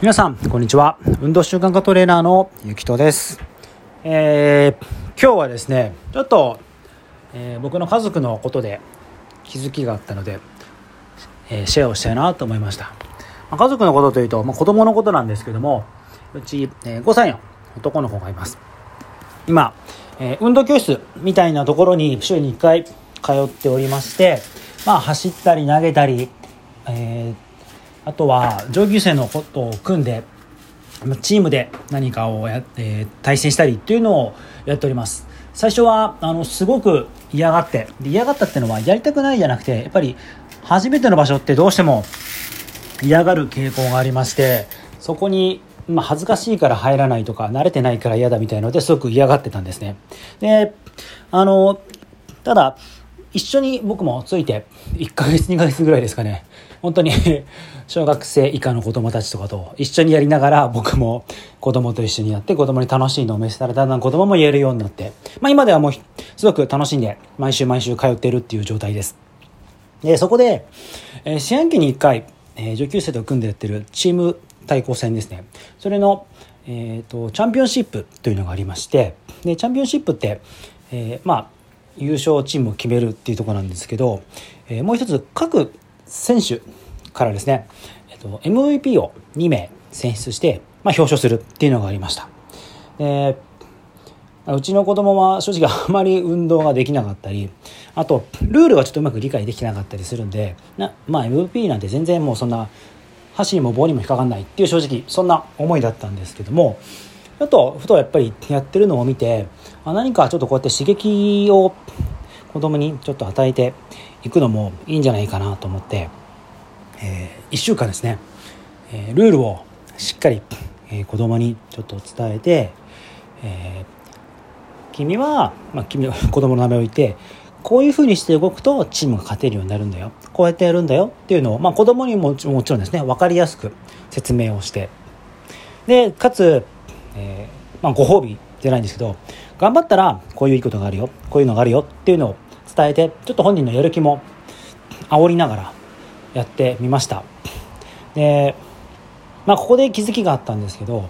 皆さんこんにちは。運動習慣化トレーナーのゆきとです、えー今日はですねちょっと、えー僕の家族のことで気づきがあったので、えーシェアをしたいなと思いました、まあ家族のことというと、まあ、子供のことなんですけどもうち、えー5歳の男の子がいます。今、えー運動教室みたいなところに週に1回通っておりまして、まあ、走ったり投げたり、えーあとは上級生のことを組んでチームで何かをや、えー対戦したりっていうのをやっております。最初はあのすごく嫌がって嫌がったっていうのはやりたくないじゃなくてやっぱり初めての場所ってどうしても嫌がる傾向がありましてそこに、まあ、恥ずかしいから入らないとか慣れてないから嫌だみたいのですごく嫌がってたんですね。であのただ一緒に僕もついて1ヶ月2ヶ月ぐらいですかね。本当に 小学生以下の子供たちとかと一緒にやりながら僕も子供と一緒にやって子供に楽しいのを見せたらだんだん子供も言えるようになって、まあ、今ではもうすごく楽しんで毎週毎週通ってるっていう状態です。でそこで、えー四半期に1回、えー上級生と組んでやってるチーム対抗戦ですね。それの、えー、とチャンピオンシップというのがありましてでチャンピオンシップって、えーまあ優勝チームを決めるっていうところなんですけど、えーもう一つ各選手からですね、えっと MVP を2名選出して、まあ、表彰するっていうのがありました。でうちの子供は正直あまり運動ができなかったりあとルールがちょっとうまく理解できなかったりするんでな、まあ、MVP なんて全然もうそんな箸にも棒にも引っかかんないっていう正直そんな思いだったんですけどもちょっとふとやっぱりやってるのを見てあ何かちょっとこうやって刺激を子供にちょっと与えていくのもいいんじゃないかなと思って、え1週間ですね、えールールをしっかり、えー子供にちょっと伝えて、えー君は、まあ、君の 子供の名前を言ってこういうふうにして動くとチームが勝てるようになるんだよ。こうやってやるんだよ。っていうのを、まあ、子供にももちろんですね分かりやすく説明をして。でかつ、えーまあ、ご褒美じゃないんですけど頑張ったらこういういいことがあるよこういうのがあるよっていうのを伝えてちょっと本人のやる気も煽りながらやってみました。で、まあ、ここで気づきがあったんですけど、ま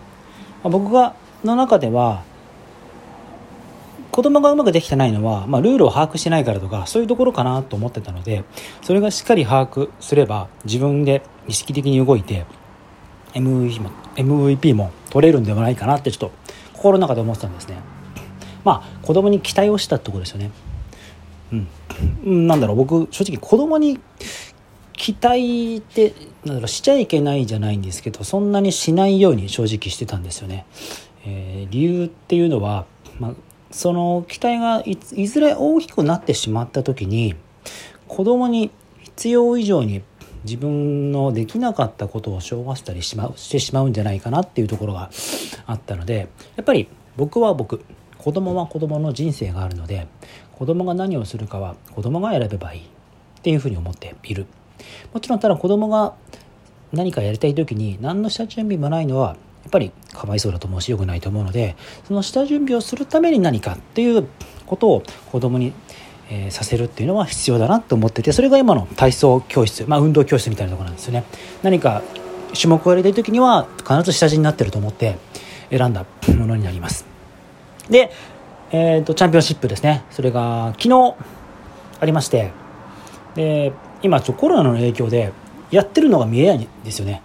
あ僕がの中では子供がうまくできてないのは、まあ、ルールを把握してないからとかそういうところかなと思ってたのでそれがしっかり把握すれば自分で意識的に動いて MVP も MVP も取れるんではないかなってちょっと心の中で思ってたんですね。まあ子供に期待をしたってことですよね。うん。なんだろう。僕正直子供に期待ってなんだろうしちゃいけないじゃないんですけどそんなにしないように正直してたんですよね、えー理由っていうのは、まあ、その期待がいずれ大きくなってしまった時に子供に必要以上に自分のできなかったことを証わせたりしまうしてしまうんじゃないかなっていうところがあったのでやっぱり僕は僕子供は子供の人生があるので子供が何をするかは子供が選べばいいっていうふうに思っている。もちろんただ子供が何かやりたい時に何の下準備もないのはやっぱりかわいそうだと思うし良くないと思うのでその下準備をするために何かっていうことを子供に、えさせるっていうのは必要だなと思っててそれが今の体操教室、まあ、運動教室みたいなとこなんですよね。何か種目をやりたい時には必ず下地になってると思って選んだものになります。で、えー、とチャンピオンシップですね。それが昨日ありましてで今ちょコロナの影響でやってるのが見えないんですよね、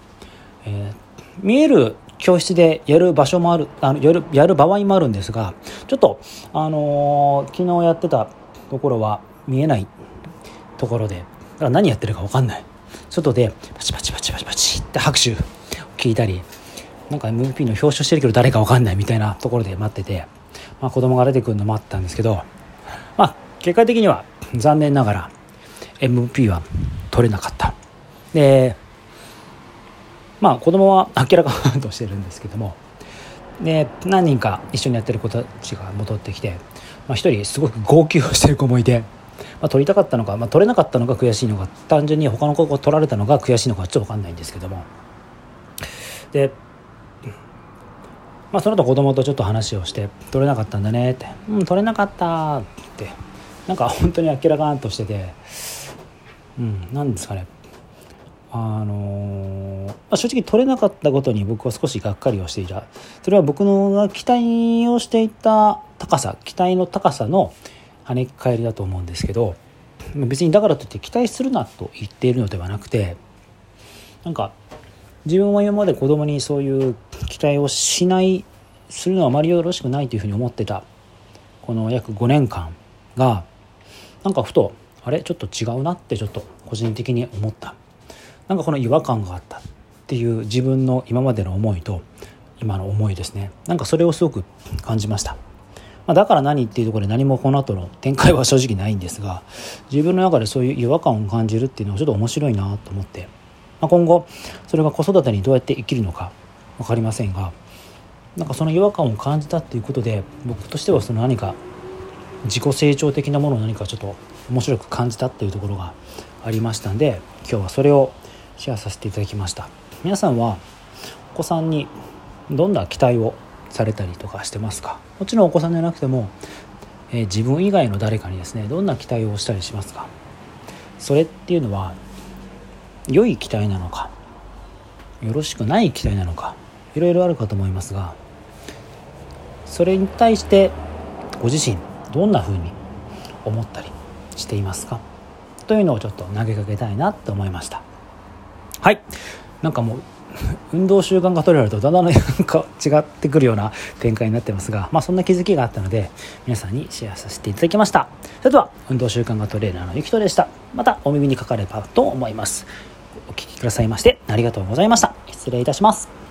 えー見える教室でやる場所もあるあのやるやる場合もあるんですがちょっと、あのー昨日やってたところは見えないところでだから何やってるか分かんない。外でパチパチパチパチパチって拍手を聞いたりなんか MVP の表彰してるけど誰か分かんないみたいなところで待ってて、まあ、子供が出てくるのもあったんですけど、まあ、結果的には残念ながら MVP は取れなかった。でまあ子供は明らかとしてるんですけどもで何人か一緒にやってる子たちが戻ってきて、まあ、一人すごく号泣をしてる子もいて、まあ、取りたかったのか、まあ、取れなかったのが悔しいのか単純に他の子が取られたのが悔しいのかちょっと分かんないんですけども。で、まあ、その後子供とちょっと話をして「取れなかったんだね」って「うん取れなかった」ってなんか本当に明らかんとしててうん何ですかね。あのーまあ、正直取れなかったことに僕は少しがっかりをしていた。それは僕のが期待をしていた高さ期待の高さの跳ね返りだと思うんですけど別にだからといって期待するなと言っているのではなくてなんか自分は今まで子供にそういう期待をしないするのはあまりよろしくないというふうに思ってたこの約5年間がなんかふとあれ？ちょっと違うなってちょっと個人的に思った。なんかこの違和感があったっていう自分の今までの思いと今の思いですね。なんかそれをすごく感じました、まあ、だから何っていうところで何もこの後の展開は正直ないんですが自分の中でそういう違和感を感じるっていうのはちょっと面白いなと思って、まあ、今後それが子育てにどうやって生きるのか分かりませんがなんかその違和感を感じたっていうことで僕としてはその何か自己成長的なものを何かちょっと面白く感じたっていうところがありましたんで今日はそれをシェアさせていただきました。皆さんはお子さんにどんな期待をされたりとかしてますか？もちろんお子さんじゃなくても、えー、自分以外の誰かにですねどんな期待をしたりしますか？それっていうのは良い期待なのかよろしくない期待なのかいろいろあるかと思いますがそれに対してご自身どんなふうに思ったりしていますか？というのをちょっと投げかけたいなと思いました。はい。なんかもう運動習慣が取れるとだんだんなんか違ってくるような展開になってますが、まあ、そんな気づきがあったので皆さんにシェアさせていただきました。それでは運動習慣がトレーナーのゆきとでした。またお耳にかかればと思います。お聴きくださいましてありがとうございました。失礼いたします。